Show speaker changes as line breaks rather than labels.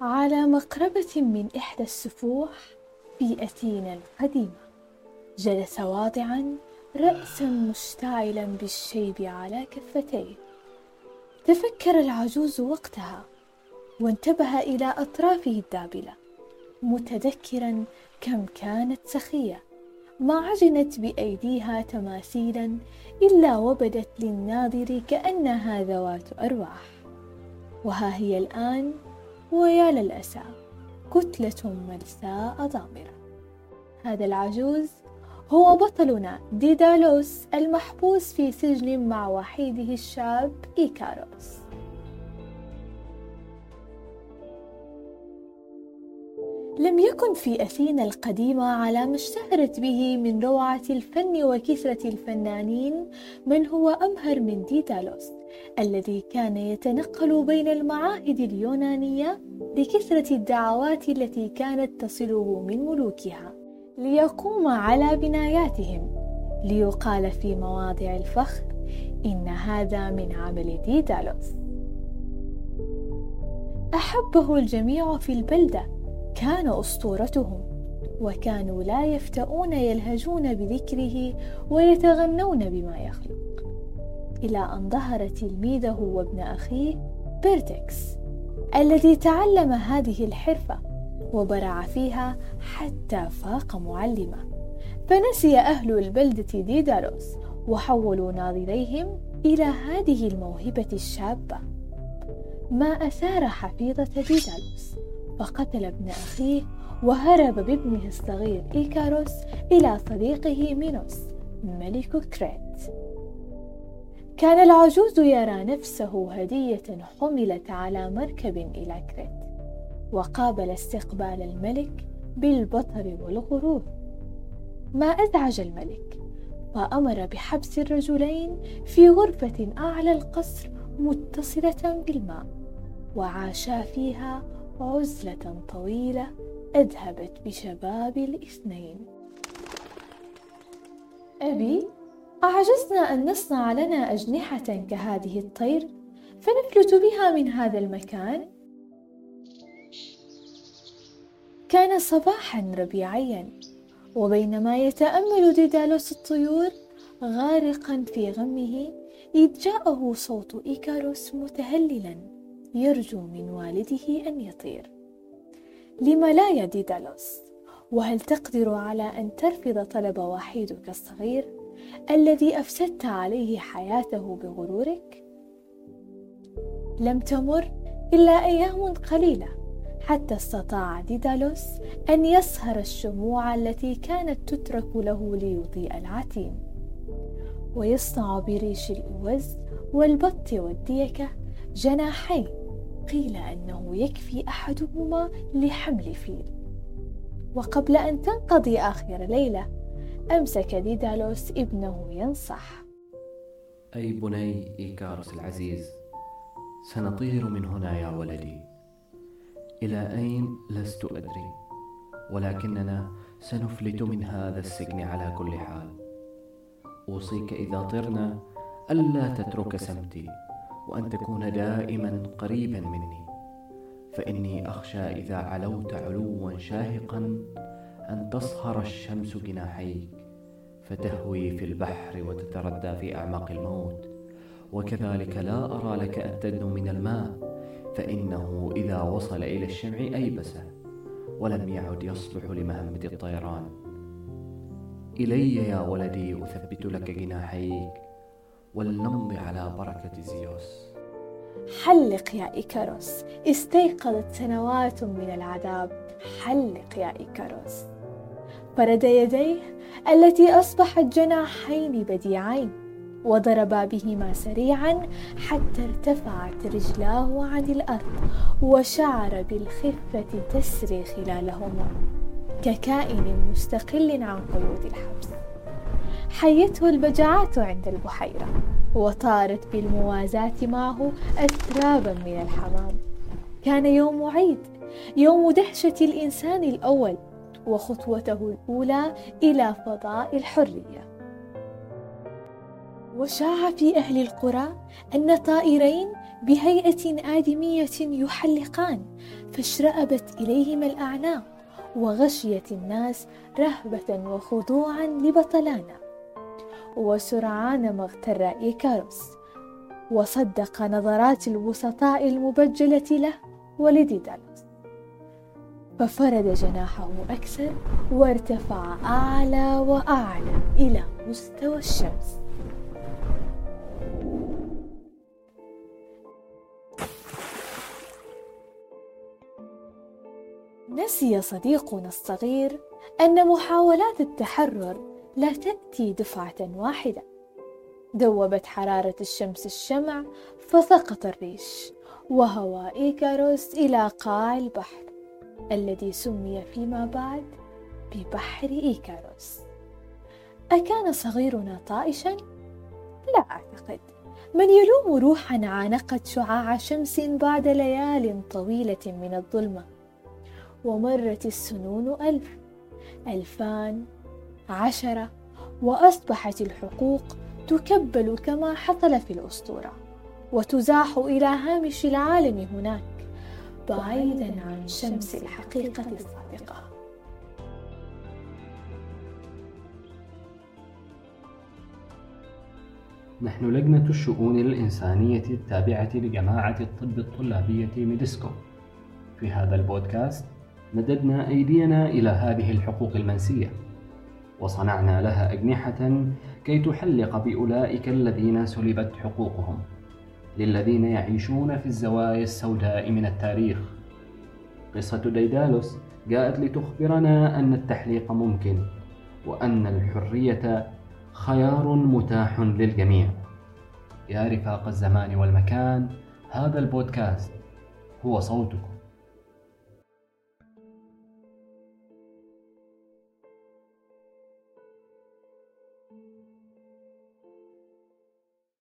على مقربة من إحدى السفوح في أثينا القديمة جلس واضعا رأسا مشتعلا بالشيب على كفتيه. تفكر العجوز وقتها وانتبه إلى أطرافه الدابلة متذكرا كم كانت سخية. ما عجنت بأيديها تماثيلا إلا وبدت للناظر كأنها ذوات أرواح. وها هي الآن ويا للأسى كتلة ملساء ضامرة هذا العجوز هو بطلنا ديدالوس المحبوس في سجن مع وحيده الشاب إيكاروس. لم يكن في أثينا القديمة على ما اشتهرت به من روعة الفن وكثرة الفنانين من هو أمهر من ديدالوس الذي كان يتنقل بين المعاهد اليونانية لكثرة الدعوات التي كانت تصله من ملوكها ليقوم على بناياتهم ليقال في مواضع الفخر إن هذا من عمل ديدالوس أحبه الجميع في البلدة كان أسطورتهم وكانوا لا يفتؤون يلهجون بذكره ويتغنون بما يخلق. إلى أن ظهر تلميذه وابن أخيه بيرتكس الذي تعلم هذه الحرفة وبرع فيها حتى فاق معلمه. فنسي أهل البلدة ديدالوس وحولوا ناظريهم إلى هذه الموهبة الشابة. ما أثار حفيظة ديدالوس فقتل ابن أخيه وهرب بابنه الصغير إيكاروس إلى صديقه مينوس ملك كريت. كان العجوز يرى نفسه هدية حملت على مركب إلى كريت وقابل استقبال الملك بالبطر والغرور. ما أزعج الملك فأمر بحبس الرجلين في غرفة أعلى القصر متصلة بالماء وعاشا فيها عزلة طويلة أذهبت بشباب الاثنين. أبي أعجزنا أن نصنع لنا أجنحة كهذه الطير فنفلت بها من هذا المكان؟ كان صباحا ربيعيا وبينما يتأمل ديدالوس الطيور غارقا في غمه إذ جاءه صوت إيكاروس متهللا. يرجو من والده أن يطير لم لا يا ديدالوس وهل تقدر على أن ترفض طلب وحيدك الصغير الذي أفسدت عليه حياته بغرورك؟ لم تمر إلا أيام قليلة حتى استطاع ديدالوس أن يسهر الشموع التي كانت تترك له ليضيء العتيم ويصنع بريش الأوز والبط والديكة جناحين. قيل أنه يكفي أحدهما لحمل فيل. وقبل أن تنقضي آخر ليلة أمسك ديدالوس ابنه ينصح.
أي بني إيكاروس العزيز سنطير من هنا يا ولدي. إلى أين لست أدري ولكننا سنفلت من هذا السجن على كل حال. أوصيك إذا طرنا ألا تترك سمتي. وأن تكون دائما قريبا مني. فإني أخشى إذا علوت علوا شاهقا أن تصهر الشمس جناحيك فتهوي في البحر وتتردى في أعماق الموت. وكذلك لا أرى لك أن تدنو من الماء فإنه إذا وصل إلى الشمع أيبس ولم يعد يصلح لمهمة الطيران. إلي يا ولدي أثبت لك جناحيك. ولنمضي على بركة زيوس.
حلق يا إيكاروس. استيقظت سنوات من العذاب. حلق يا إيكاروس. فرد يديه التي أصبحت جناحين بديعين وضربا بهما سريعا حتى ارتفعت رجلاه عن الأرض وشعر بالخفة تسري خلالهما. ككائن مستقل عن قيود الحبس. حيته البجعات عند البحيرة وطارت بالموازاة معه اثرابا من الحمام. كان يوم عيد يوم دهشة الإنسان الأول وخطوته الأولى إلى فضاء الحرية. وشاع في أهل القرى أن طائرين بهيئة آدمية يحلقان فاشرأبت إليهما الأعناق وغشيت الناس رهبة وخضوعا لبطلانا وسرعان ما اغتر إيكاروس وصدق نظرات الوسطاء المبجلة له ولديدالوس. ففرد جناحه أكثر وارتفع أعلى وأعلى إلى مستوى الشمس. نسي صديقنا الصغير أن محاولات التحرر لا تأتي دفعة واحدة. ذوبت حرارة الشمس الشمع فسقط الريش وهوى إيكاروس إلى قاع البحر الذي سمي فيما بعد ببحر إيكاروس. أكان صغيرنا طائشا؟ لا أعتقد. من يلوم روحا عانقت شعاع شمس بعد ليال طويلة من الظلمة. ومرت السنون ألف ألفان عشرة وأصبحت الحقوق تكبل كما حصل في الأسطورة وتزاح إلى هامش العالم هناك بعيدا عن شمس الحقيقة الصادقة
نحن لجنة الشؤون الإنسانية التابعة لجماعة الطب الطلابية ميديسكو. في هذا البودكاست مددنا أيدينا إلى هذه الحقوق المنسية. وصنعنا لها أجنحة كي تحلق بأولئك الذين سلبت حقوقهم للذين يعيشون في الزوايا السوداء من التاريخ. قصة ديدالوس جاءت لتخبرنا أن التحليق ممكن وأن الحرية خيار متاح للجميع. يا رفاق الزمان والمكان هذا البودكاست. هو صوتكم.